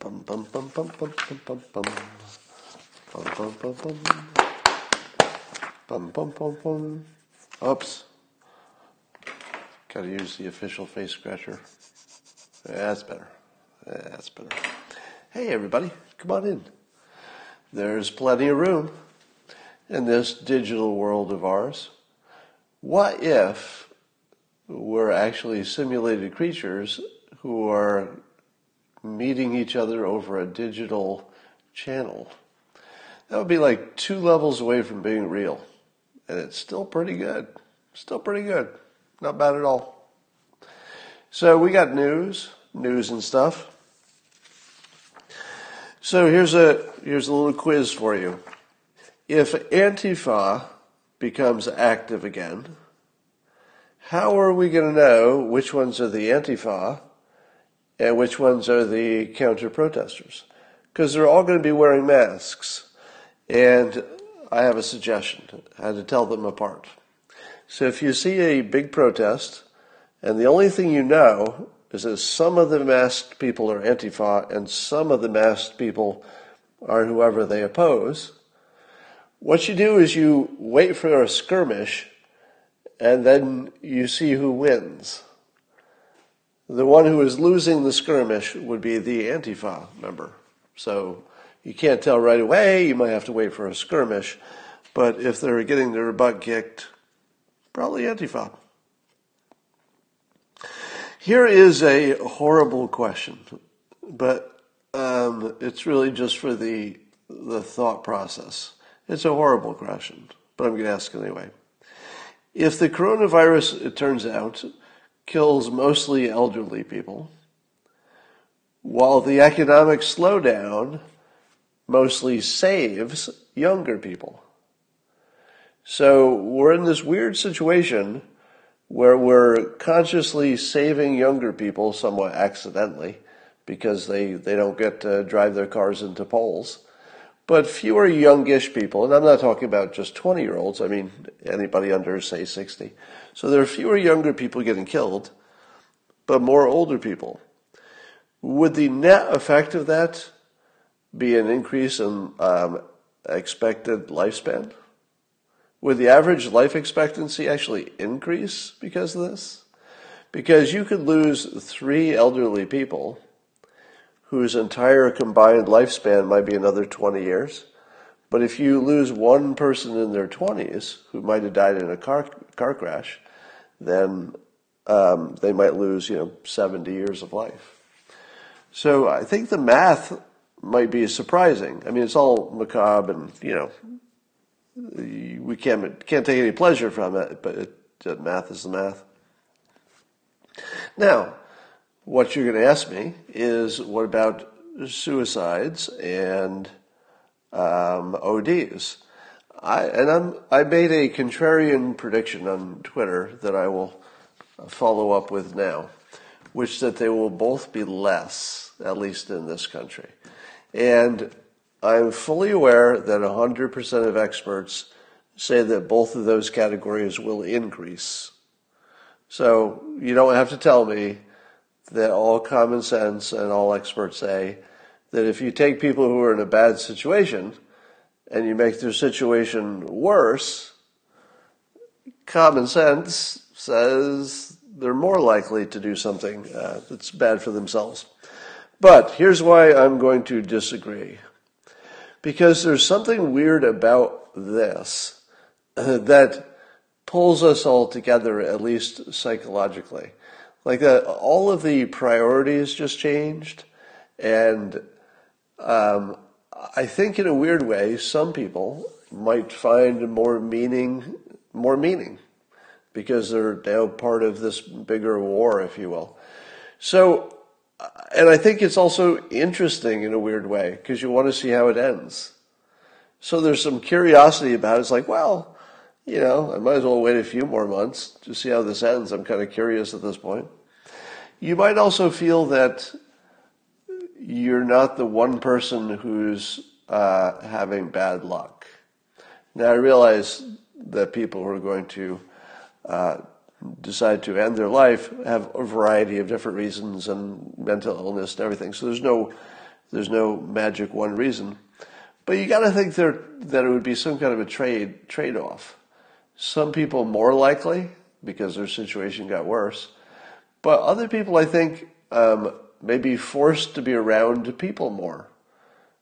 Bum, bum, bum, bum, bum, bum, bum, bum. Bum, bum, bum, bum. Bum, bum, bum, bum. Oops. Gotta use the official face scratcher. Yeah, that's better. Yeah, that's better. Hey, everybody, come on in. There's plenty of room in this digital world of ours. What if we're actually simulated creatures who are meeting each other over a digital channel. That would be like two levels away from being real. And it's still pretty good. Still pretty good. Not bad at all. So we got news, news and stuff. So here's a here's a little quiz for you. If Antifa becomes active again, how are we going to know which ones are the Antifa and which ones are the counter protesters. Because they're all going to be wearing masks. And I have a suggestion how to tell them apart. So if you see a big protest, and the only thing you know is that some of the masked people are Antifa and some of the masked people are whoever they oppose, what you do is you wait for a skirmish and then you see who wins. The one who is losing the skirmish would be the Antifa member. So you can't tell right away. You might have to wait for a skirmish. But if they're getting their butt kicked, probably Antifa. Here is a horrible question, but um, it's really just for the the thought process. It's a horrible question, but I'm going to ask anyway. If the coronavirus, it turns out, kills mostly elderly people, while the economic slowdown mostly saves younger people. So we're in this weird situation where we're consciously saving younger people somewhat accidentally because they, they don't get to drive their cars into poles. But fewer youngish people, and I'm not talking about just 20 year olds, I mean anybody under, say, 60. So there are fewer younger people getting killed, but more older people. Would the net effect of that be an increase in um, expected lifespan? Would the average life expectancy actually increase because of this? Because you could lose three elderly people whose entire combined lifespan might be another 20 years. But if you lose one person in their 20s who might have died in a car, car crash, then um, they might lose, you know, 70 years of life. So I think the math might be surprising. I mean, it's all macabre and, you know, we can't, can't take any pleasure from it, but it, math is the math. Now, what you're going to ask me is what about suicides and um, ODs? I, and I'm, I made a contrarian prediction on Twitter that I will follow up with now, which that they will both be less, at least in this country. And I'm fully aware that 100% of experts say that both of those categories will increase. So you don't have to tell me that all common sense and all experts say that if you take people who are in a bad situation and you make their situation worse, common sense says they're more likely to do something uh, that's bad for themselves. But here's why I'm going to disagree. Because there's something weird about this that pulls us all together, at least psychologically. Like that, all of the priorities just changed. And um, I think in a weird way, some people might find more meaning, more meaning because they're now part of this bigger war, if you will. So and I think it's also interesting in a weird way because you want to see how it ends. So there's some curiosity about it. It's like, well, you know, I might as well wait a few more months to see how this ends. I'm kind of curious at this point. You might also feel that you're not the one person who's uh, having bad luck. Now, I realize that people who are going to uh, decide to end their life have a variety of different reasons and mental illness and everything. So there's no there's no magic one reason. But you got to think there, that it would be some kind of a trade trade off. Some people more likely because their situation got worse, but other people I think um, may be forced to be around people more.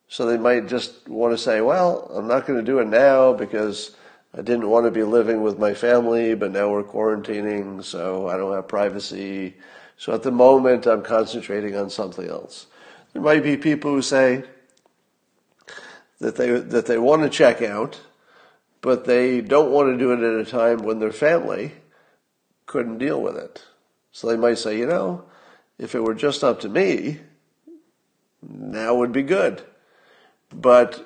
So they might just want to say, "Well, I'm not going to do it now because." I didn't want to be living with my family, but now we're quarantining, so I don't have privacy. So at the moment, I'm concentrating on something else. There might be people who say that they, that they want to check out, but they don't want to do it at a time when their family couldn't deal with it. So they might say, you know, if it were just up to me, now would be good. But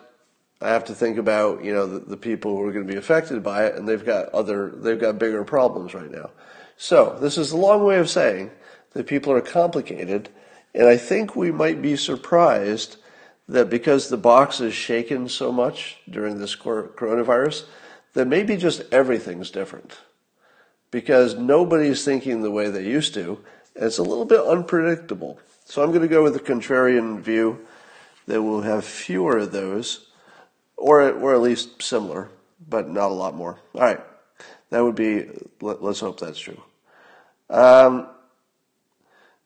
I have to think about you know the, the, people who are going to be affected by it, and they've got other they've got bigger problems right now. So this is a long way of saying that people are complicated, and I think we might be surprised that because the box is shaken so much during this coronavirus, that maybe just everything's different because nobody's thinking the way they used to, it's a little bit unpredictable. So I'm going to go with the contrarian view that we'll have fewer of those or or at least similar, but not a lot more. All right, that would be. Let, us hope that's true. Um,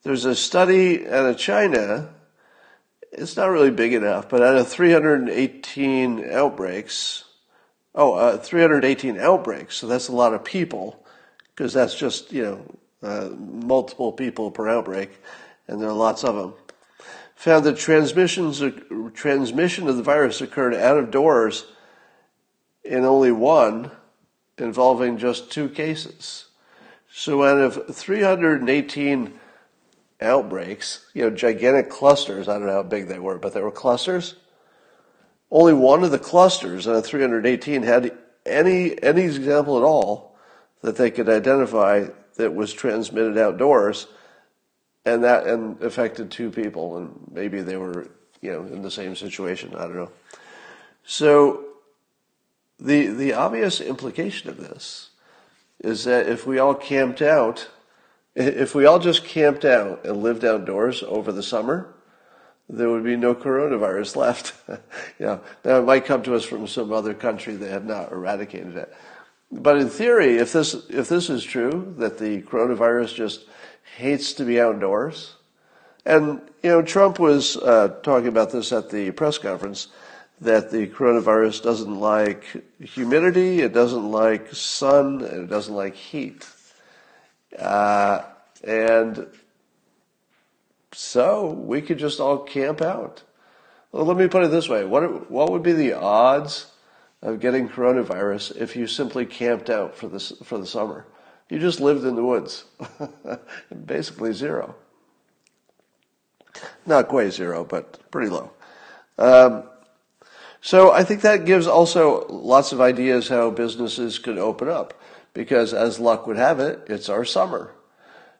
there's a study out of China. It's not really big enough, but out of 318 outbreaks, oh, uh, 318 outbreaks. So that's a lot of people, because that's just you know uh, multiple people per outbreak, and there are lots of them found that transmissions, transmission of the virus occurred out of doors in only one, involving just two cases. So out of 318 outbreaks, you know, gigantic clusters, I don't know how big they were, but they were clusters. Only one of the clusters out of 318 had any, any example at all that they could identify that was transmitted outdoors and that and affected two people, and maybe they were you know in the same situation. I don't know. So the the obvious implication of this is that if we all camped out, if we all just camped out and lived outdoors over the summer, there would be no coronavirus left. know, now it might come to us from some other country that had not eradicated it. But in theory, if this if this is true, that the coronavirus just hates to be outdoors. And, you know, Trump was uh, talking about this at the press conference that the coronavirus doesn't like humidity, it doesn't like sun, and it doesn't like heat. Uh, and so we could just all camp out. Well, let me put it this way what, what would be the odds of getting coronavirus if you simply camped out for, this, for the summer? You just lived in the woods. Basically zero. Not quite zero, but pretty low. Um, so I think that gives also lots of ideas how businesses could open up because as luck would have it, it's our summer.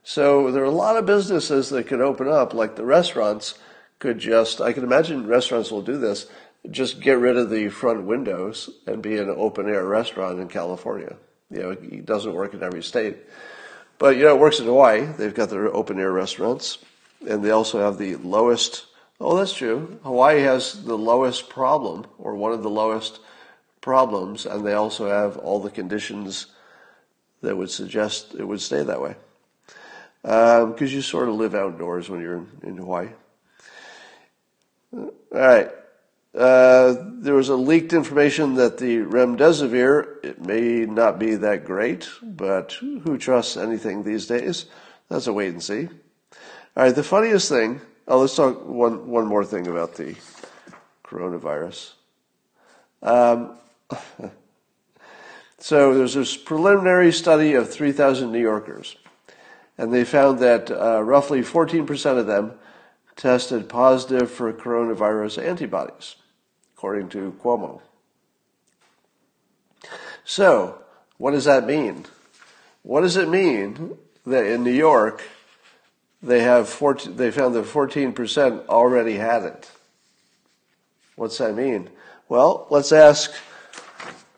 So there are a lot of businesses that could open up, like the restaurants could just, I can imagine restaurants will do this, just get rid of the front windows and be an open air restaurant in California. You know, it doesn't work in every state. But, you know, it works in Hawaii. They've got their open air restaurants. And they also have the lowest, oh, that's true. Hawaii has the lowest problem, or one of the lowest problems. And they also have all the conditions that would suggest it would stay that way. Because um, you sort of live outdoors when you're in, in Hawaii. All right. Uh, there was a leaked information that the remdesivir it may not be that great, but who trusts anything these days? That's a wait and see. All right, the funniest thing. Oh, let's talk one one more thing about the coronavirus. Um, so there's this preliminary study of 3,000 New Yorkers, and they found that uh, roughly 14% of them tested positive for coronavirus antibodies, according to Cuomo. So, what does that mean? What does it mean that in New York they have 14, they found that 14% already had it? What's that mean? Well, let's ask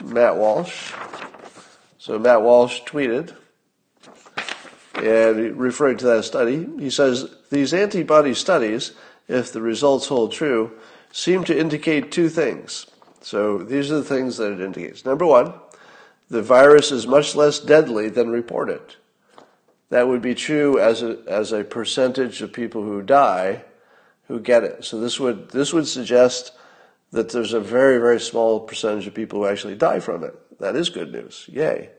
Matt Walsh. So Matt Walsh tweeted, and referring to that study, he says these antibody studies, if the results hold true, seem to indicate two things. So these are the things that it indicates. Number one, the virus is much less deadly than reported. That would be true as a, as a percentage of people who die who get it. So this would, this would suggest that there's a very, very small percentage of people who actually die from it. That is good news. Yay.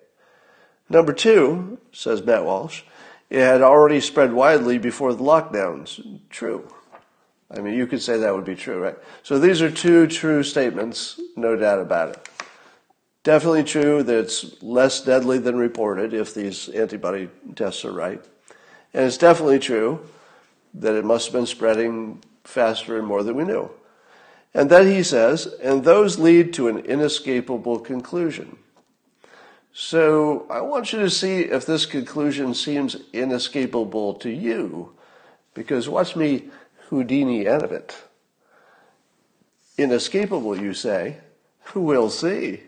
Number two, says Matt Walsh, it had already spread widely before the lockdowns. True. I mean, you could say that would be true, right? So these are two true statements, no doubt about it. Definitely true that it's less deadly than reported if these antibody tests are right. And it's definitely true that it must have been spreading faster and more than we knew. And then he says, and those lead to an inescapable conclusion. So I want you to see if this conclusion seems inescapable to you, because watch me Houdini out of it. Inescapable, you say? We'll see.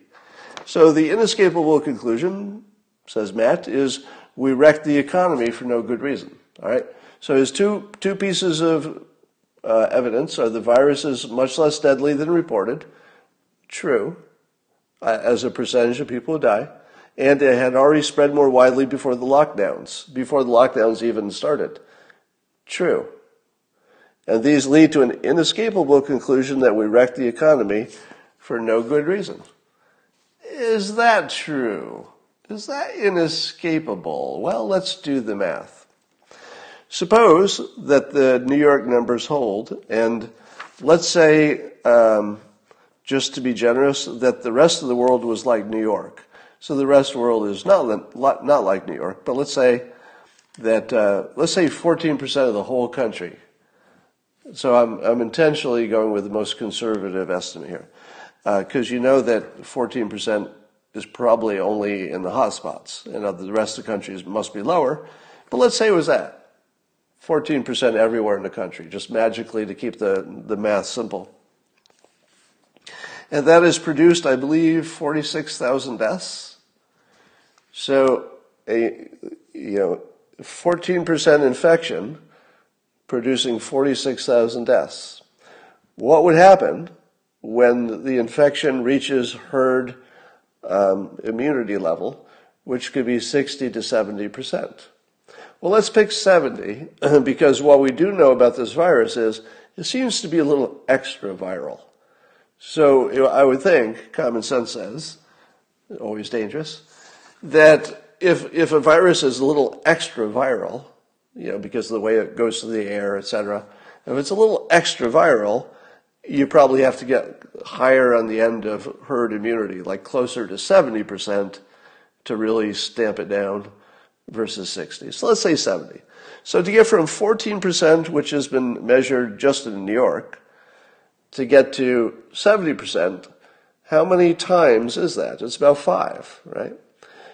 So the inescapable conclusion, says Matt, is we wrecked the economy for no good reason. All right. So his two two pieces of uh, evidence are the virus is much less deadly than reported. True, uh, as a percentage of people who die, and it had already spread more widely before the lockdowns, before the lockdowns even started. True. And these lead to an inescapable conclusion that we wrecked the economy for no good reason. Is that true? Is that inescapable? Well, let's do the math. Suppose that the New York numbers hold, and let's say, um, just to be generous, that the rest of the world was like New York. So the rest of the world is not, not like New York, but let's say that, uh, let's say 14% of the whole country. So I'm, I'm intentionally going with the most conservative estimate here, because uh, you know that 14% is probably only in the hotspots, and the rest of the country must be lower. But let's say it was that. 14% everywhere in the country, just magically to keep the, the math simple. And that has produced, I believe, 46,000 deaths. So, a, you know, 14% infection producing 46,000 deaths. What would happen when the infection reaches herd um, immunity level, which could be 60 to 70 percent? Well, let's pick 70 because what we do know about this virus is it seems to be a little extra viral. So I would think, common sense says, always dangerous, that if, if a virus is a little extra viral, you know, because of the way it goes through the air, etc., if it's a little extra viral, you probably have to get higher on the end of herd immunity, like closer to 70% to really stamp it down versus 60. So let's say 70. So to get from 14%, which has been measured just in New York, to get to 70%, how many times is that? It's about five, right?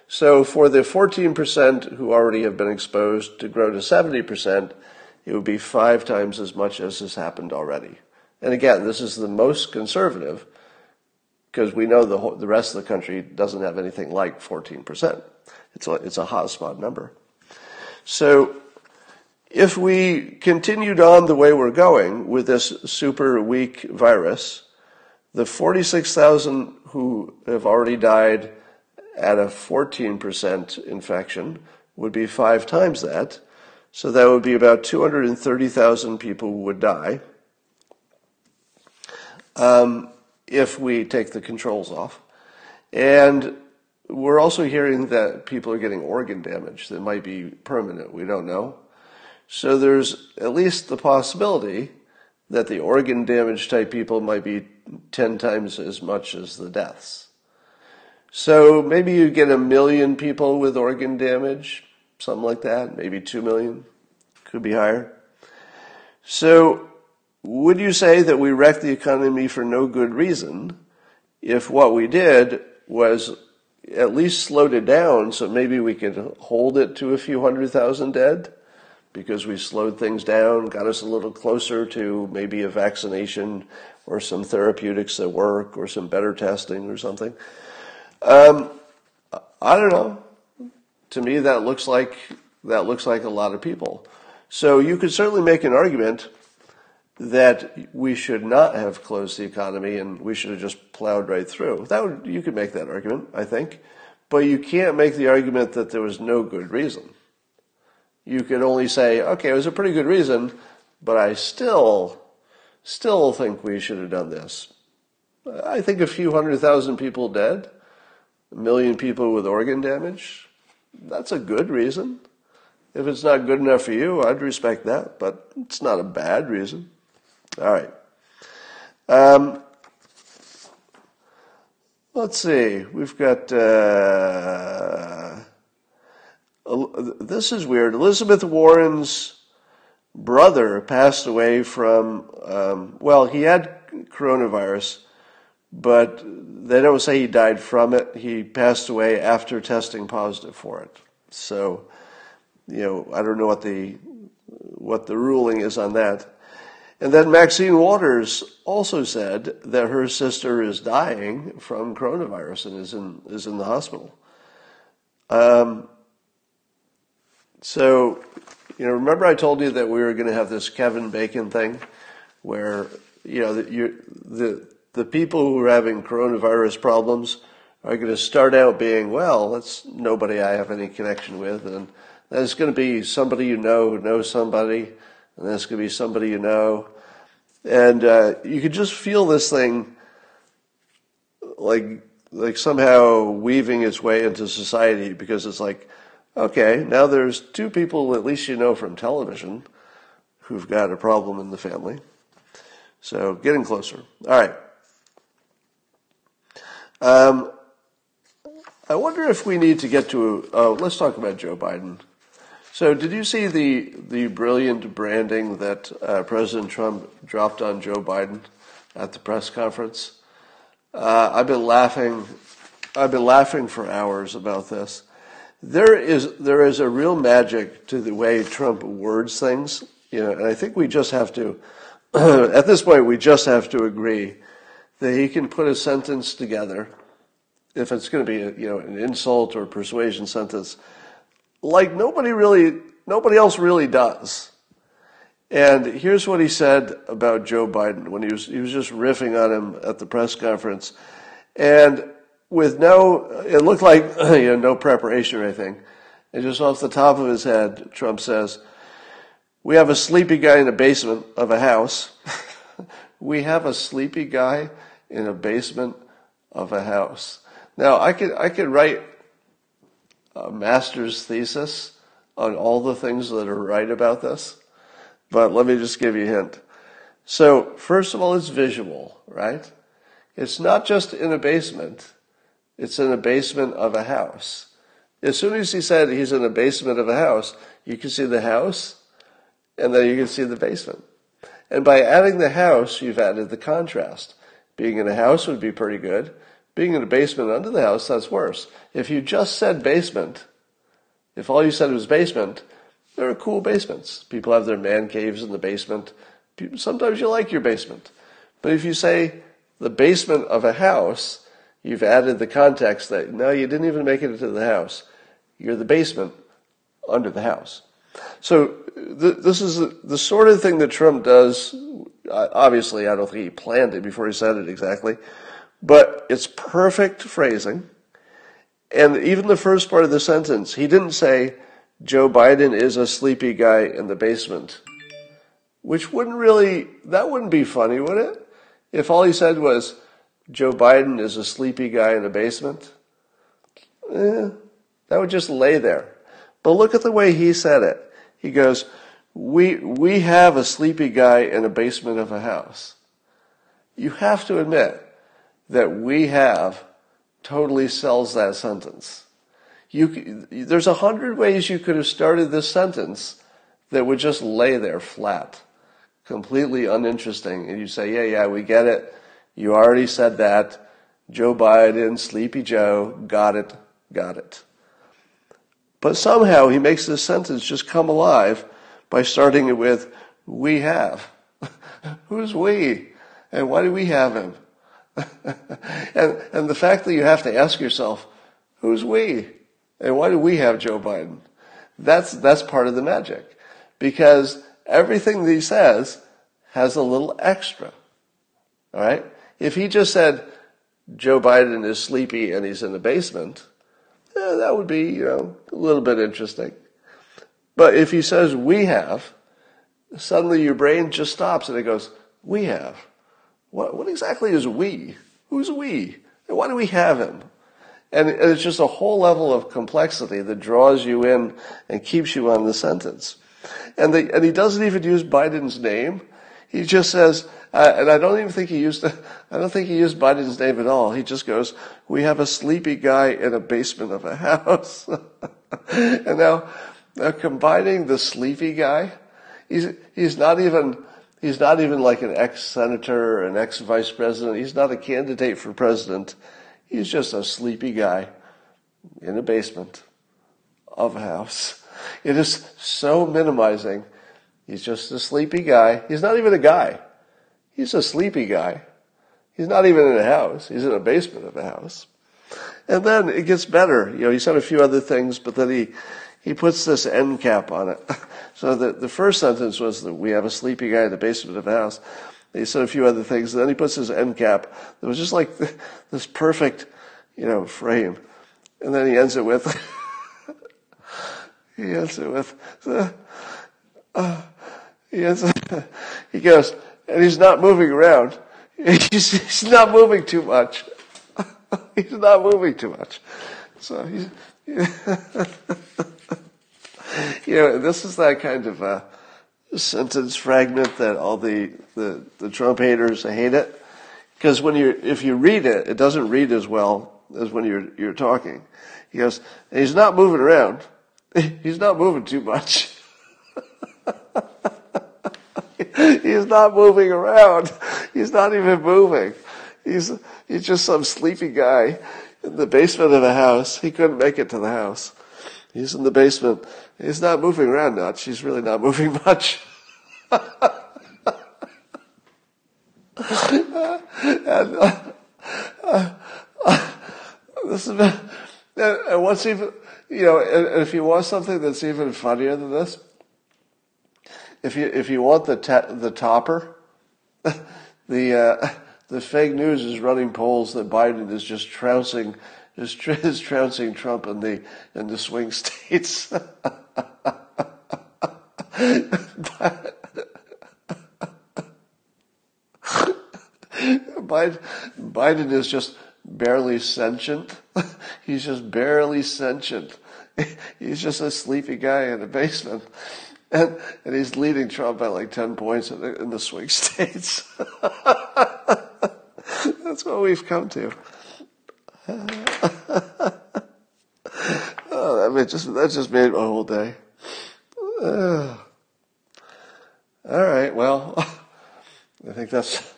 So for the 14% who already have been exposed to grow to 70%, it would be five times as much as has happened already. And again, this is the most conservative because we know the, whole, the rest of the country doesn't have anything like 14%. It's a, it's a hotspot number. So if we continued on the way we're going with this super weak virus, the 46,000 who have already died at a 14% infection would be five times that. So that would be about 230,000 people who would die um, if we take the controls off. And we're also hearing that people are getting organ damage that might be permanent. We don't know. So there's at least the possibility that the organ damage type people might be 10 times as much as the deaths. So maybe you get a million people with organ damage, something like that, maybe 2 million, could be higher. So, would you say that we wrecked the economy for no good reason if what we did was at least slowed it down so maybe we could hold it to a few hundred thousand dead? because we slowed things down, got us a little closer to maybe a vaccination or some therapeutics that work or some better testing or something. Um, I don't know. To me, that looks like that looks like a lot of people. So you could certainly make an argument that we should not have closed the economy and we should have just plowed right through. That would, you could make that argument, I think, but you can't make the argument that there was no good reason you could only say, okay, it was a pretty good reason, but I still, still think we should have done this. I think a few hundred thousand people dead, a million people with organ damage, that's a good reason. If it's not good enough for you, I'd respect that, but it's not a bad reason. All right. Um, let's see. We've got. Uh, this is weird. Elizabeth Warren's brother passed away from, um, well, he had coronavirus, but they don't say he died from it. He passed away after testing positive for it. So, you know, I don't know what the what the ruling is on that. And then Maxine Waters also said that her sister is dying from coronavirus and is in is in the hospital. Um, so, you know, remember I told you that we were going to have this Kevin Bacon thing, where you know the the the people who are having coronavirus problems are going to start out being, well, that's nobody I have any connection with, and then it's going to be somebody you know who knows somebody, and then it's going to be somebody you know, and uh, you could just feel this thing like like somehow weaving its way into society because it's like Okay, now there's two people, at least you know from television, who've got a problem in the family. So getting closer. All right. Um, I wonder if we need to get to. Oh, let's talk about Joe Biden. So, did you see the the brilliant branding that uh, President Trump dropped on Joe Biden at the press conference? Uh, I've been laughing. I've been laughing for hours about this there is there is a real magic to the way Trump words things, you know, and I think we just have to at this point we just have to agree that he can put a sentence together if it's going to be a, you know an insult or persuasion sentence like nobody really nobody else really does. And here's what he said about Joe Biden when he was he was just riffing on him at the press conference. And with no, it looked like you know, no preparation or anything. And just off the top of his head, Trump says, We have a sleepy guy in the basement of a house. we have a sleepy guy in a basement of a house. Now, I could, I could write a master's thesis on all the things that are right about this, but let me just give you a hint. So, first of all, it's visual, right? It's not just in a basement it's in a basement of a house. As soon as he said he's in a basement of a house, you can see the house and then you can see the basement. And by adding the house, you've added the contrast. Being in a house would be pretty good. Being in a basement under the house, that's worse. If you just said basement, if all you said was basement, there are cool basements. People have their man caves in the basement. Sometimes you like your basement. But if you say the basement of a house, you've added the context that no, you didn't even make it into the house. You're the basement under the house. So th- this is the sort of thing that Trump does. Obviously, I don't think he planned it before he said it exactly, but it's perfect phrasing. And even the first part of the sentence, he didn't say Joe Biden is a sleepy guy in the basement, which wouldn't really, that wouldn't be funny, would it? If all he said was, Joe Biden is a sleepy guy in the basement, eh, that would just lay there. But look at the way he said it. He goes, we, we have a sleepy guy in a basement of a house. You have to admit that we have totally sells that sentence. You, there's a hundred ways you could have started this sentence that would just lay there flat. completely uninteresting, and you say, yeah, yeah, we get it. You already said that. Joe Biden, Sleepy Joe, got it, got it. But somehow he makes this sentence just come alive by starting it with, we have. Who's we? And why do we have him? and, and the fact that you have to ask yourself, who's we? And why do we have Joe Biden? That's, that's part of the magic. Because everything that he says has a little extra. All right? If he just said, Joe Biden is sleepy and he's in the basement, that would be, you know, a little bit interesting. But if he says we have, suddenly your brain just stops and it goes, we have. What, what exactly is we? Who's we? And why do we have him? And it's just a whole level of complexity that draws you in and keeps you on the sentence. And, the, and he doesn't even use Biden's name. He just says, uh, and I don't even think he used, I don't think he used Biden's name at all. He just goes, we have a sleepy guy in a basement of a house. and now, now combining the sleepy guy, he's, he's not even, he's not even like an ex-senator or an ex-vice president. He's not a candidate for president. He's just a sleepy guy in a basement of a house. It is so minimizing. He's just a sleepy guy. He's not even a guy. He's a sleepy guy. He's not even in a house. He's in a basement of a house. And then it gets better. You know, he said a few other things, but then he, he puts this end cap on it. So the, the first sentence was that we have a sleepy guy in the basement of a house. He said a few other things. And then he puts his end cap. It was just like this perfect, you know, frame. And then he ends it with, he ends it with, uh, he ends he goes, and he's not moving around. He's, he's not moving too much. he's not moving too much. So he's, you know, this is that kind of uh, sentence fragment that all the, the, the Trump haters hate it. Because when you if you read it, it doesn't read as well as when you're you're talking. He goes, he's not moving around. He's not moving too much. He's not moving around. He's not even moving. He's he's just some sleepy guy in the basement of the house. He couldn't make it to the house. He's in the basement. He's not moving around much. He's really not moving much. and, uh, uh, this is, and what's even, you know, if you want something that's even funnier than this, if you if you want the the topper, the uh, the fake news is running polls that Biden is just trouncing is, is trouncing Trump in the in the swing states. Biden, Biden is just barely sentient. He's just barely sentient. He's just a sleepy guy in the basement. And, and he's leading Trump by like 10 points in the, in the swing states. That's what we've come to. oh, that just that just made my whole day. All right, well, I think that's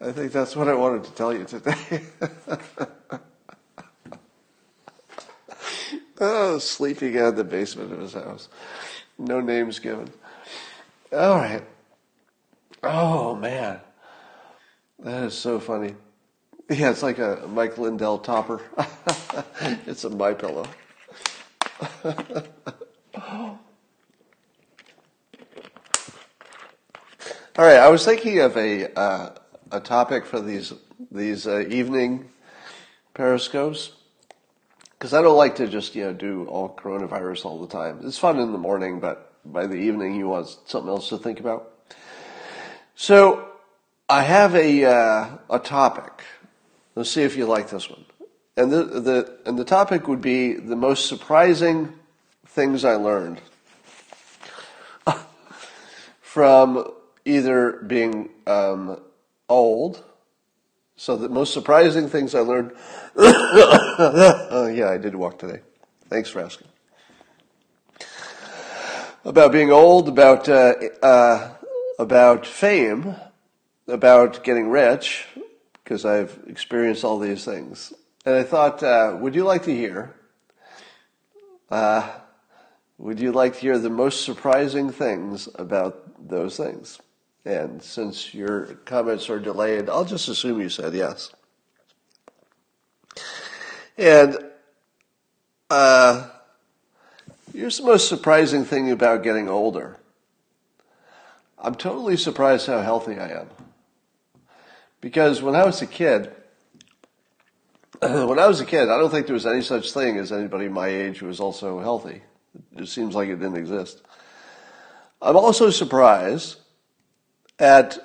I think that's what I wanted to tell you today. oh, sleeping out in the basement of his house. No names given. All right. Oh man, that is so funny. Yeah, it's like a Mike Lindell topper. it's a my pillow. All right, I was thinking of a uh, a topic for these these uh, evening periscopes because I don't like to just you know do all coronavirus all the time. It's fun in the morning, but by the evening you want something else to think about. So I have a uh, a topic Let's see if you like this one. And the, the, and the topic would be the most surprising things I learned from either being um, old, so the most surprising things I learned. oh, yeah, I did walk today. Thanks for asking. About being old, about uh, uh, about fame, about getting rich, because I've experienced all these things. And I thought, uh, would you like to hear? Uh, would you like to hear the most surprising things about those things? And since your comments are delayed, I'll just assume you said yes. And uh, here's the most surprising thing about getting older. I'm totally surprised how healthy I am. Because when I was a kid, when I was a kid, I don't think there was any such thing as anybody my age who was also healthy. It seems like it didn't exist. I'm also surprised at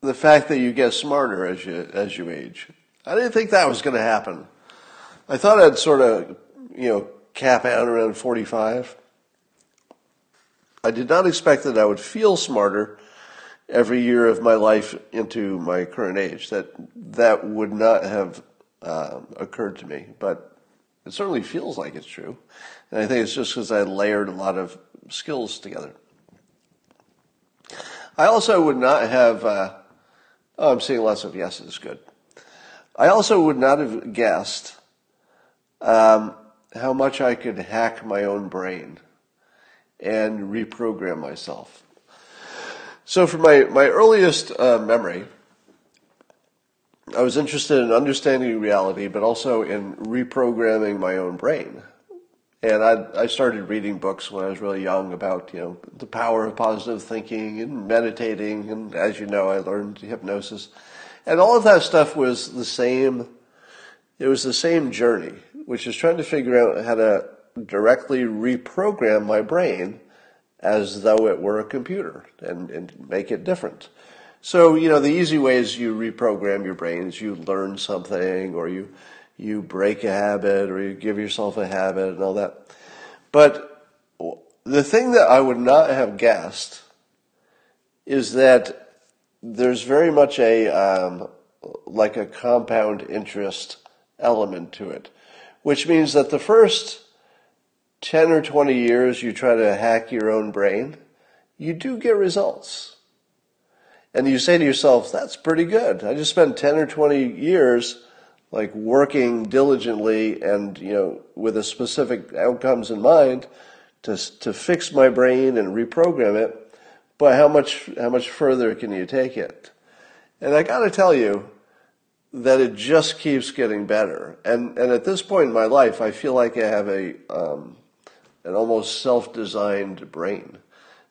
the fact that you get smarter as you as you age. I didn't think that was going to happen. I thought I'd sort of, you know, cap out around 45. I did not expect that I would feel smarter every year of my life into my current age. That that would not have uh, occurred to me, but it certainly feels like it's true. And I think it's just because I layered a lot of skills together. I also would not have, uh, oh, I'm seeing lots of yeses, good. I also would not have guessed um, how much I could hack my own brain and reprogram myself. So, for my, my earliest uh, memory, I was interested in understanding reality, but also in reprogramming my own brain. And I, I started reading books when I was really young about, you know, the power of positive thinking and meditating. And as you know, I learned hypnosis. And all of that stuff was the same, it was the same journey, which is trying to figure out how to directly reprogram my brain as though it were a computer and, and make it different. So, you know, the easy ways you reprogram your brain is you learn something or you you break a habit or you give yourself a habit and all that. But the thing that I would not have guessed is that there's very much a um, like a compound interest element to it, which means that the first 10 or 20 years you try to hack your own brain, you do get results. And you say to yourself, that's pretty good. I just spent 10 or 20 years like working diligently and you know with a specific outcomes in mind to to fix my brain and reprogram it but how much how much further can you take it? And i got to tell you that it just keeps getting better. And and at this point in my life i feel like i have a um, an almost self-designed brain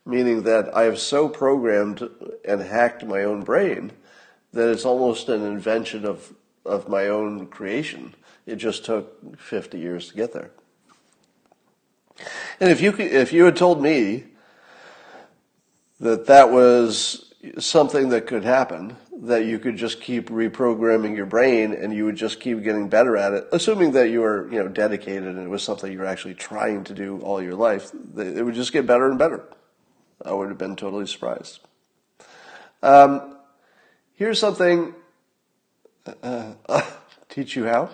meaning that i have so programmed and hacked my own brain that it's almost an invention of of my own creation. It just took 50 years to get there. And if you if you had told me that that was something that could happen, that you could just keep reprogramming your brain and you would just keep getting better at it, assuming that you were, you know, dedicated and it was something you were actually trying to do all your life, it would just get better and better. I would have been totally surprised. Um, here's something uh, uh, teach you how?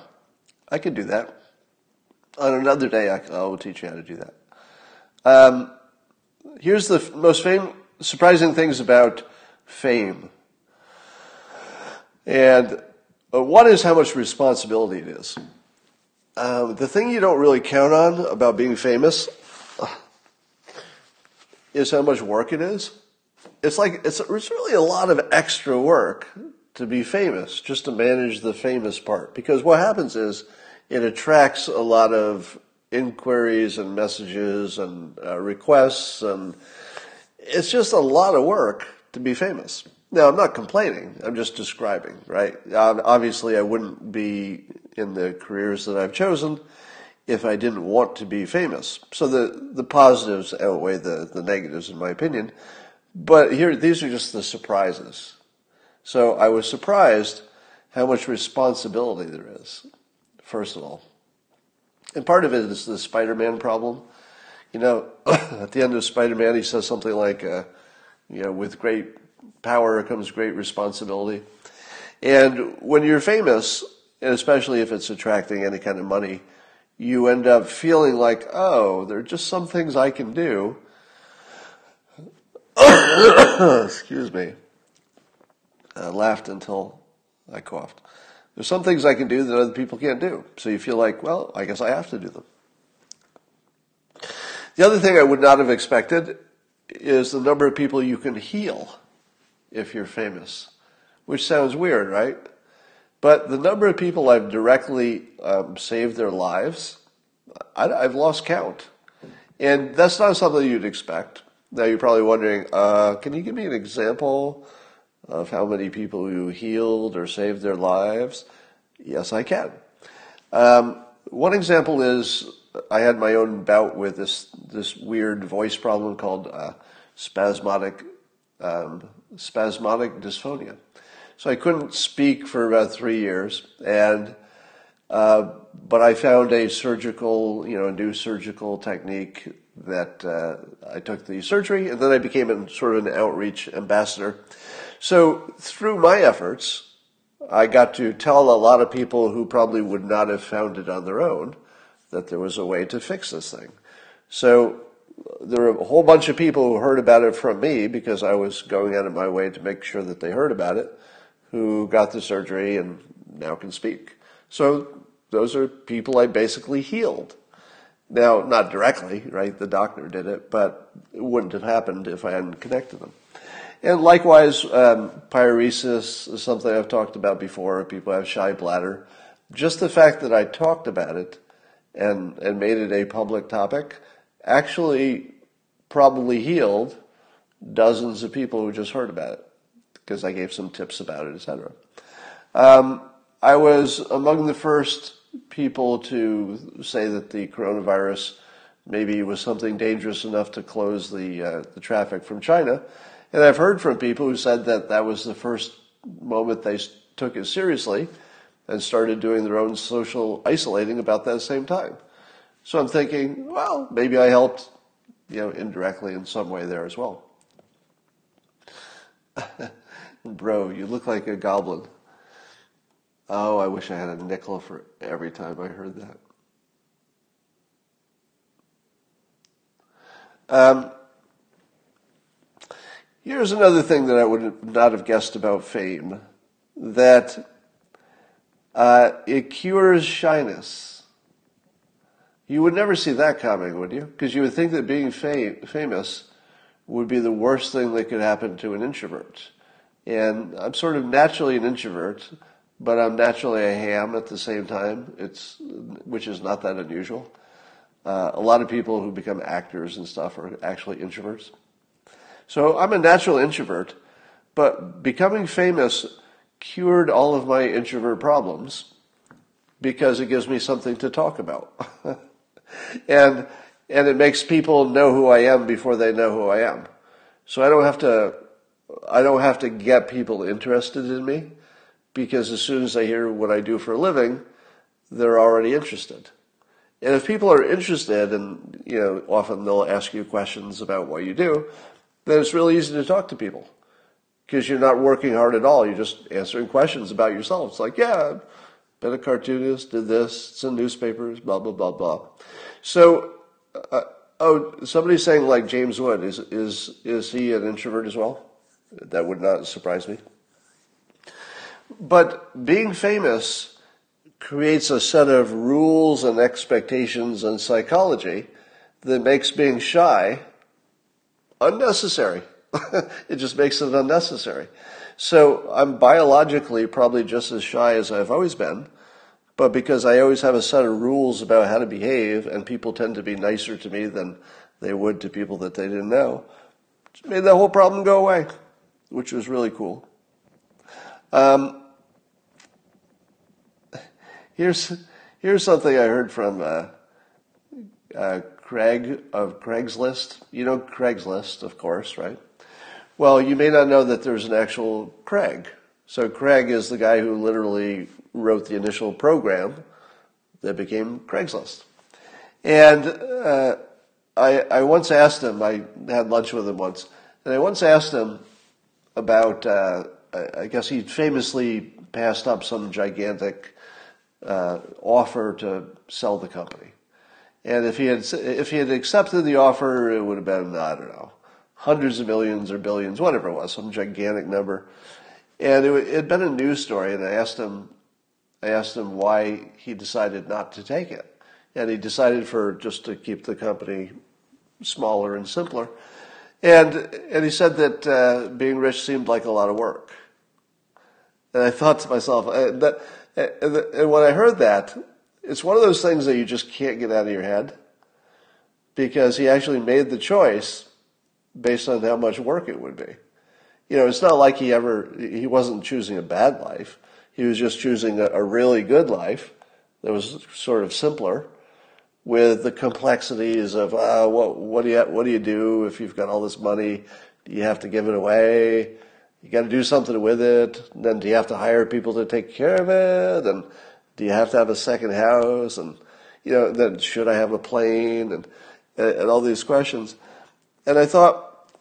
I could do that. On another day, I, I will teach you how to do that. Um, here's the most fame, surprising things about fame. And uh, one is how much responsibility it is. Um, the thing you don't really count on about being famous uh, is how much work it is. It's like it's, it's really a lot of extra work to be famous, just to manage the famous part. Because what happens is it attracts a lot of inquiries and messages and uh, requests, and it's just a lot of work to be famous. Now, I'm not complaining. I'm just describing, right? Obviously, I wouldn't be in the careers that I've chosen if I didn't want to be famous. So the, the positives outweigh the, the negatives, in my opinion. But here, these are just the surprises. So I was surprised how much responsibility there is, first of all. And part of it is the Spider Man problem. You know, at the end of Spider Man, he says something like, uh, you know, with great power comes great responsibility. And when you're famous, and especially if it's attracting any kind of money, you end up feeling like, oh, there are just some things I can do excuse me, I laughed until I coughed. There's some things I can do that other people can't do. So you feel like, well, I guess I have to do them. The other thing I would not have expected is the number of people you can heal if you're famous, which sounds weird, right? But the number of people I've directly um, saved their lives, I, have lost count. And that's not something you'd expect. Now you're probably wondering, uh, can you give me an example of how many people you healed or saved their lives? Yes, I can. Um, one example is I had my own bout with this this weird voice problem called uh, spasmodic um, spasmodic dysphonia. So I couldn't speak for about three years, and uh, but I found a surgical, you know, a new surgical technique that uh, I took the surgery, and then I became a, sort of an outreach ambassador. So through my efforts, I got to tell a lot of people who probably would not have found it on their own that there was a way to fix this thing. So there were a whole bunch of people who heard about it from me because I was going out of my way to make sure that they heard about it, who got the surgery and now can speak. So those are people I basically healed. Now, not directly, right? The doctor did it, but it wouldn't have happened if I hadn't connected them. And likewise, um, paruresis is something I've talked about before. People have shy bladder. Just the fact that I talked about it and, and made it a public topic actually probably healed dozens of people who just heard about it because I gave some tips about it, etc. Um, I was among the first people to say that the coronavirus maybe was something dangerous enough to close the uh, the traffic from China, and I've heard from people who said that that was the first moment they took it seriously and started doing their own social isolating about that same time. So I'm thinking, well, maybe I helped, you know, indirectly in some way there as well. Bro, you look like a goblin. Oh, I wish I had a nickel for every time I heard that. Um, here's another thing that I would not have guessed about fame that uh, it cures shyness. You would never see that coming, would you? Because you would think that being fam- famous would be the worst thing that could happen to an introvert. And I'm sort of naturally an introvert but I'm naturally a ham at the same time. It's which is not that unusual. Uh, a lot of people who become actors and stuff are actually introverts. So I'm a natural introvert, but becoming famous cured all of my introvert problems because it gives me something to talk about. and and it makes people know who I am before they know who I am. So I don't have to I don't have to get people interested in me because as soon as they hear what I do for a living, they're already interested. And if people are interested, and you know, often they'll ask you questions about what you do, then it's really easy to talk to people because you're not working hard at all. You're just answering questions about yourself. It's like, yeah, I've been a cartoonist, did this, it's in newspapers, blah blah blah blah. So, uh, oh, somebody's saying like James Wood is is is he an introvert as well? That would not surprise me. But being famous creates a set of rules and expectations and psychology that makes being shy unnecessary. it just makes it unnecessary. So I'm biologically probably just as shy as I've always been, but because I always have a set of rules about how to behave and people tend to be nicer to me than they would to people that they didn't know, made that whole problem go away, which was really cool. Um, here's here's something I heard from uh, uh, Craig of Craigslist. You know Craigslist, of course, right? Well, you may not know that there's an actual Craig. So Craig is the guy who literally wrote the initial program that became Craigslist. And uh, I, I once asked him. I had lunch with him once, and I once asked him about. Uh, I guess he famously passed up some gigantic uh, offer to sell the company. And if he had if he had accepted the offer, it would have been I don't know, hundreds of millions or billions, whatever it was, some gigantic number. And it had been a news story, and I asked him, I asked him why he decided not to take it. And he decided for just to keep the company smaller and simpler. And, and he said that uh, being rich seemed like a lot of work. And I thought to myself, uh, that, uh, and when I heard that, it's one of those things that you just can't get out of your head because he actually made the choice based on how much work it would be. You know, it's not like he ever, he wasn't choosing a bad life. He was just choosing a, a really good life that was sort of simpler with the complexities of uh, what what do you what do you do if you've got all this money? Do you have to give it away? You got to do something with it. Then do you have to hire people to take care of it? And do you have to have a second house? And you know, then should I have a plane? And and all these questions. And I thought,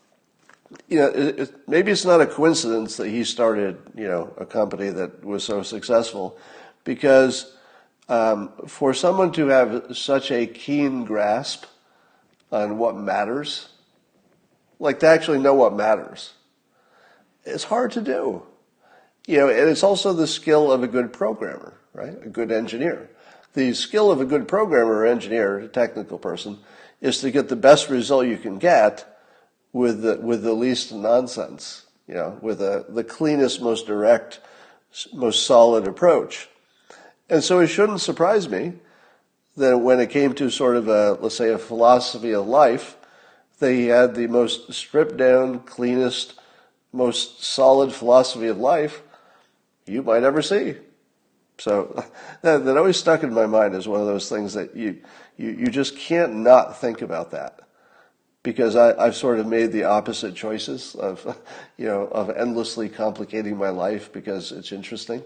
you know, it, it, maybe it's not a coincidence that he started, you know, a company that was so successful, because um, for someone to have such a keen grasp on what matters, like to actually know what matters, it's hard to do. You know, and it's also the skill of a good programmer, right? A good engineer. The skill of a good programmer or engineer, a technical person, is to get the best result you can get with the, with the least nonsense, you know, with a, the cleanest, most direct, most solid approach. And so it shouldn't surprise me that when it came to sort of a, let's say, a philosophy of life, they had the most stripped down, cleanest, most solid philosophy of life you might ever see. So that, that always stuck in my mind as one of those things that you, you, you just can't not think about that. Because I, I've sort of made the opposite choices of, you know, of endlessly complicating my life because it's interesting.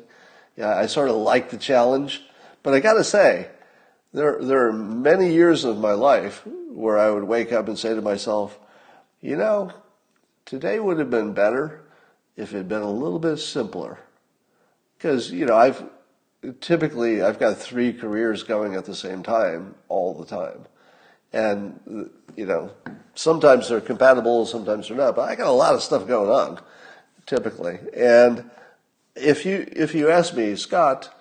Yeah, I sort of like the challenge, but I got to say, there there are many years of my life where I would wake up and say to myself, you know, today would have been better if it had been a little bit simpler. Because you know, I've typically I've got three careers going at the same time all the time, and you know, sometimes they're compatible, sometimes they're not. But I got a lot of stuff going on, typically, and if you if you ask me, Scott,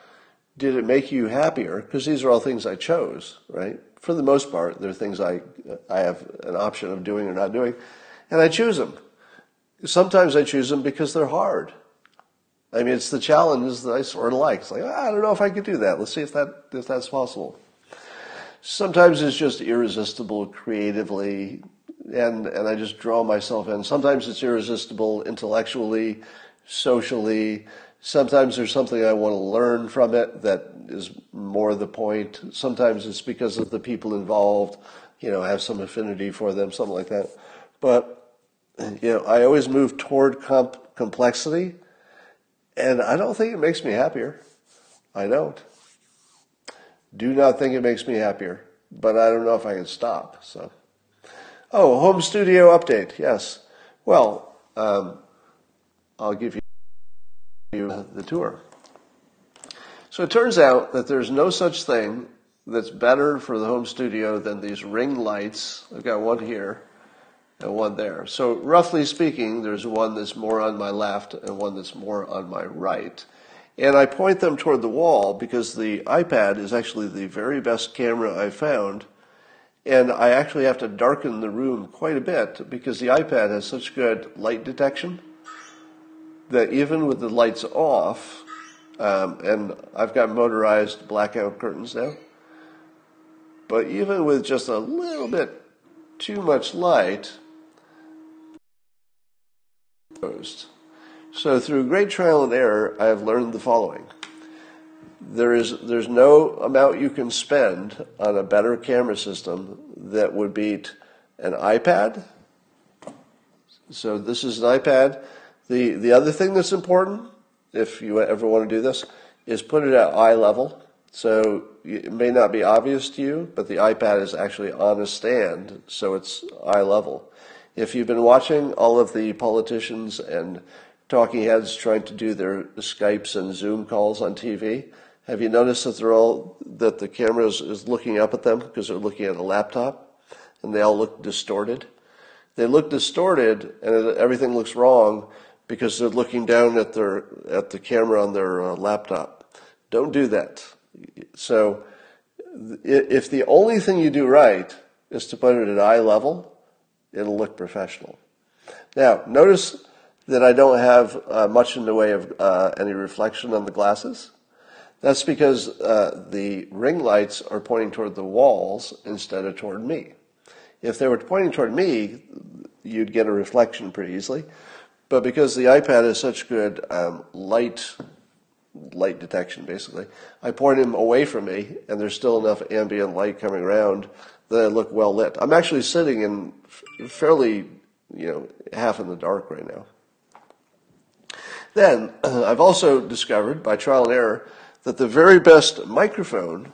did it make you happier? Because these are all things I chose, right? For the most part, they're things I I have an option of doing or not doing, and I choose them. Sometimes I choose them because they're hard. I mean, it's the challenge that I sort of like. It's like ah, I don't know if I could do that. Let's see if that if that's possible. Sometimes it's just irresistible creatively, and and I just draw myself in. Sometimes it's irresistible intellectually, socially Sometimes there's something I want to learn from it that is more the point. Sometimes it's because of the people involved, you know, have some affinity for them, something like that. But, you know, I always move toward comp- complexity, and I don't think it makes me happier. I don't. Do not think it makes me happier, but I don't know if I can stop. So, oh, home studio update. Yes. Well, um, I'll give you the tour. So it turns out that there's no such thing that's better for the home studio than these ring lights. I've got one here and one there. So roughly speaking, there's one that's more on my left and one that's more on my right. And I point them toward the wall because the iPad is actually the very best camera I've found. And I actually have to darken the room quite a bit because the iPad has such good light detection that even with the lights off, um, and I've got motorized blackout curtains now, but even with just a little bit too much light, so through great trial and error, I have learned the following. There is there's no amount you can spend on a better camera system that would beat an iPad. So this is an iPad the, the other thing that's important, if you ever want to do this, is put it at eye level. So it may not be obvious to you, but the iPad is actually on a stand, so it's eye level. If you've been watching all of the politicians and talking heads trying to do their Skypes and Zoom calls on TV, have you noticed that they're all that the camera is, is looking up at them because they're looking at a laptop, and they all look distorted? They look distorted and everything looks wrong because they're looking down at their at the camera on their uh, laptop. Don't do that. So if the only thing you do right is to put it at eye level, it'll look professional. Now, notice that I don't have uh, much in the way of uh, any reflection on the glasses. That's because uh, the ring lights are pointing toward the walls instead of toward me. If they were pointing toward me, you'd get a reflection pretty easily. But because the iPad has such good um, light light detection, basically, I point him away from me, and there's still enough ambient light coming around that I look well lit. I'm actually sitting in fairly, you know, half in the dark right now. Then I've also discovered by trial and error that the very best microphone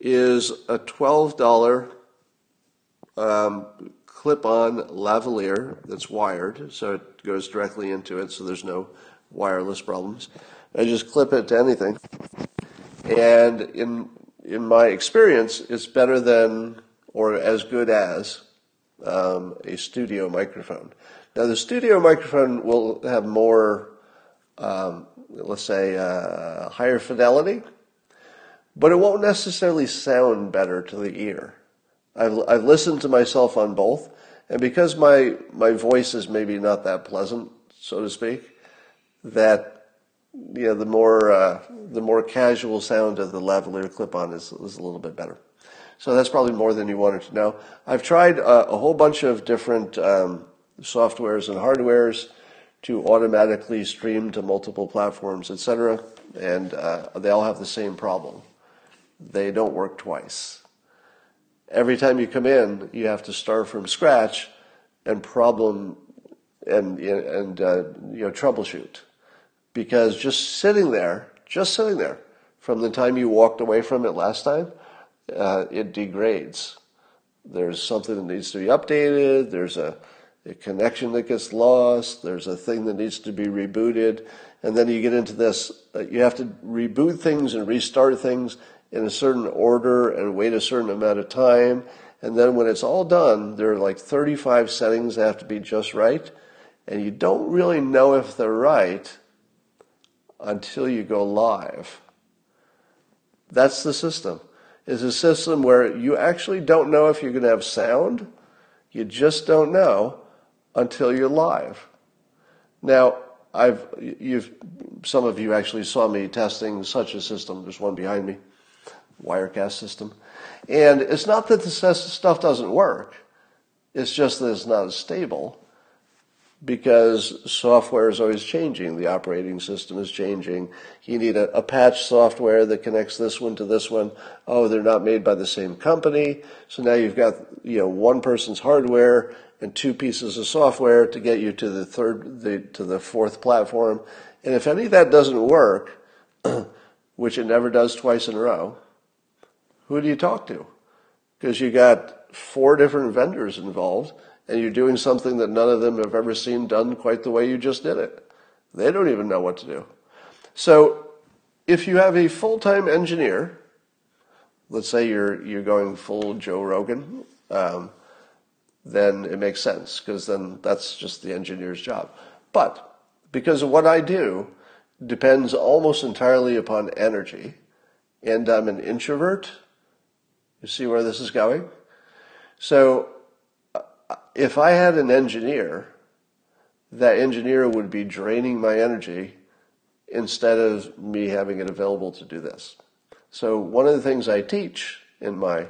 is a $12 um, clip-on lavalier that's wired, so it goes directly into it, so there's no wireless problems. I just clip it to anything, and in in my experience, it's better than or as good as um, a studio microphone. Now, the studio microphone will have more, um, let's say, uh, higher fidelity, but it won't necessarily sound better to the ear. I've, I've listened to myself on both, and because my, my voice is maybe not that pleasant, so to speak, that you know, the more uh, the more casual sound of the lavalier clip-on is, is a little bit better. So that's probably more than you wanted to know. I've tried uh, a whole bunch of different um, softwares and hardwares to automatically stream to multiple platforms, etc., and uh, they all have the same problem. They don't work twice every time you come in, you have to start from scratch and problem and and uh, you know troubleshoot because just sitting there, just sitting there, from the time you walked away from it last time, uh, it degrades. There's something that needs to be updated. There's a, a connection that gets lost. There's a thing that needs to be rebooted, and then you get into this. Uh, you have to reboot things and restart things in a certain order and wait a certain amount of time. And then when it's all done, there are like 35 settings that have to be just right. And you don't really know if they're right until you go live. That's the system. It's a system where you actually don't know if you're going to have sound. You just don't know until you're live. Now, I've, you've, some of you actually saw me testing such a system. There's one behind me. Wirecast system. And it's not that the stuff doesn't work, it's just that it's not as stable because software is always changing. The operating system is changing. You need a, a, patch software that connects this one to this one. Oh, they're not made by the same company. So now you've got, you know, one person's hardware and two pieces of software to get you to the third, the, to the fourth platform. And if any of that doesn't work, which it never does twice in a row, who do you talk to? Because you got four different vendors involved and you're doing something that none of them have ever seen done quite the way you just did it. They don't even know what to do. So if you have a full-time engineer, let's say you're you're going full Joe Rogan, um, then it makes sense because then that's just the engineer's job. But because what I do depends almost entirely upon energy, and I'm an introvert, you see where this is going? So, if I had an engineer, that engineer would be draining my energy instead of me having it available to do this. So, one of the things I teach in my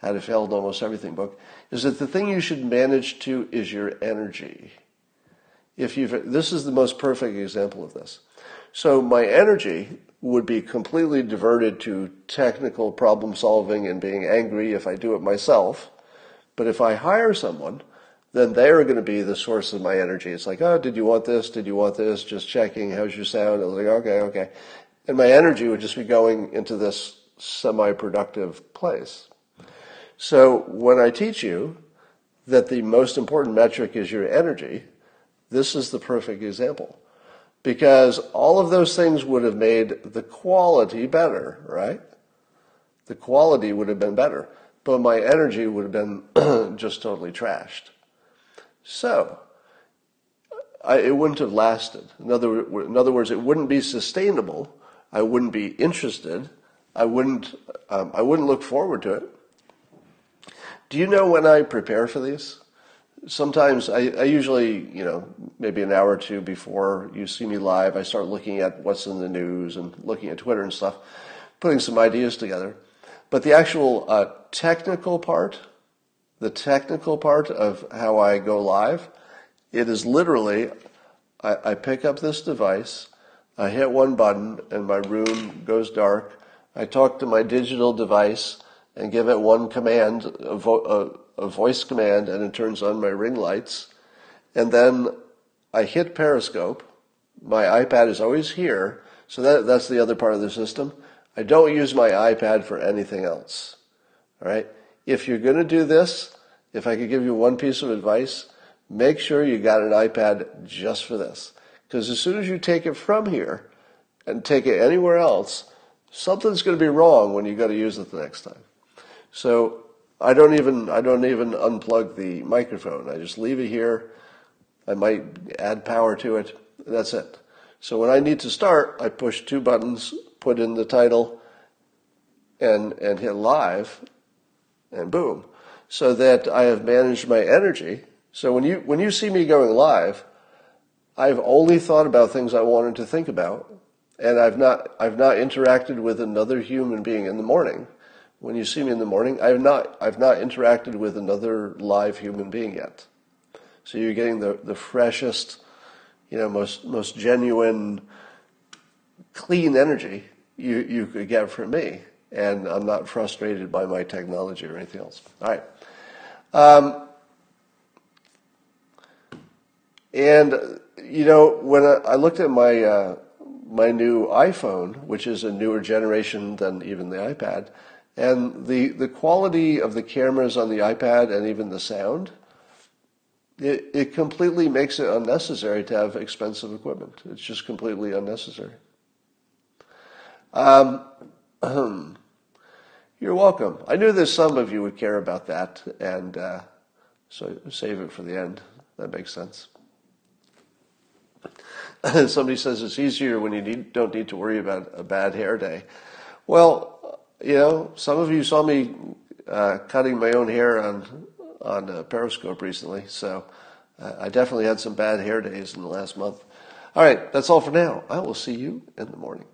How to Fail at Almost Everything book is that the thing you should manage to is your energy. If you've, this is the most perfect example of this. So, my energy would be completely diverted to technical problem solving and being angry if I do it myself. But if I hire someone, then they're going to be the source of my energy. It's like, oh, did you want this? Did you want this? Just checking. How's your sound? I was like, okay, okay. And my energy would just be going into this semi-productive place. So when I teach you that the most important metric is your energy, this is the perfect example because all of those things would have made the quality better, right? The quality would have been better, but my energy would have been just totally trashed. So, I, it wouldn't have lasted. In other, in other words, it wouldn't be sustainable. I wouldn't be interested. I wouldn't, um, I wouldn't look forward to it. Do you know when I prepare for these? Sometimes I, I usually, you know, maybe an hour or two before you see me live, I start looking at what's in the news and looking at Twitter and stuff, putting some ideas together. But the actual uh, technical part, the technical part of how I go live, it is literally, I, I pick up this device, I hit one button, and my room goes dark. I talk to my digital device and give it one command, a, vo- a, a voice command, and it turns on my ring lights. And then I hit Periscope. My iPad is always here, so that, that's the other part of the system. I don't use my iPad for anything else. All right? If you're going to do this, if I could give you one piece of advice, make sure you got an iPad just for this. Because as soon as you take it from here and take it anywhere else, something's going to be wrong when you go to use it the next time. So I don't even I don't even unplug the microphone. I just leave it here. I might add power to it. That's it. So when I need to start, I push two buttons, put in the title, and and hit live, and boom. So that I have managed my energy. So when you when you see me going live, I've only thought about things I wanted to think about, and I've not I've not interacted with another human being in the morning when you see me in the morning, I've not, I've not interacted with another live human being yet. So you're getting the, the freshest, you know, most, most genuine, clean energy you, you could get from me. And I'm not frustrated by my technology or anything else. All right. Um, and, you know, when I, I looked at my, uh, my new iPhone, which is a newer generation than even the iPad, and the, the quality of the cameras on the iPad and even the sound, it, it completely makes it unnecessary to have expensive equipment. It's just completely unnecessary. Um, you're welcome. I knew that some of you would care about that, and uh, so save it for the end. That makes sense. Somebody says it's easier when you need, don't need to worry about a bad hair day. Well, you know, some of you saw me uh, cutting my own hair on on Periscope recently, so uh, I definitely had some bad hair days in the last month. All right, that's all for now. I will see you in the morning.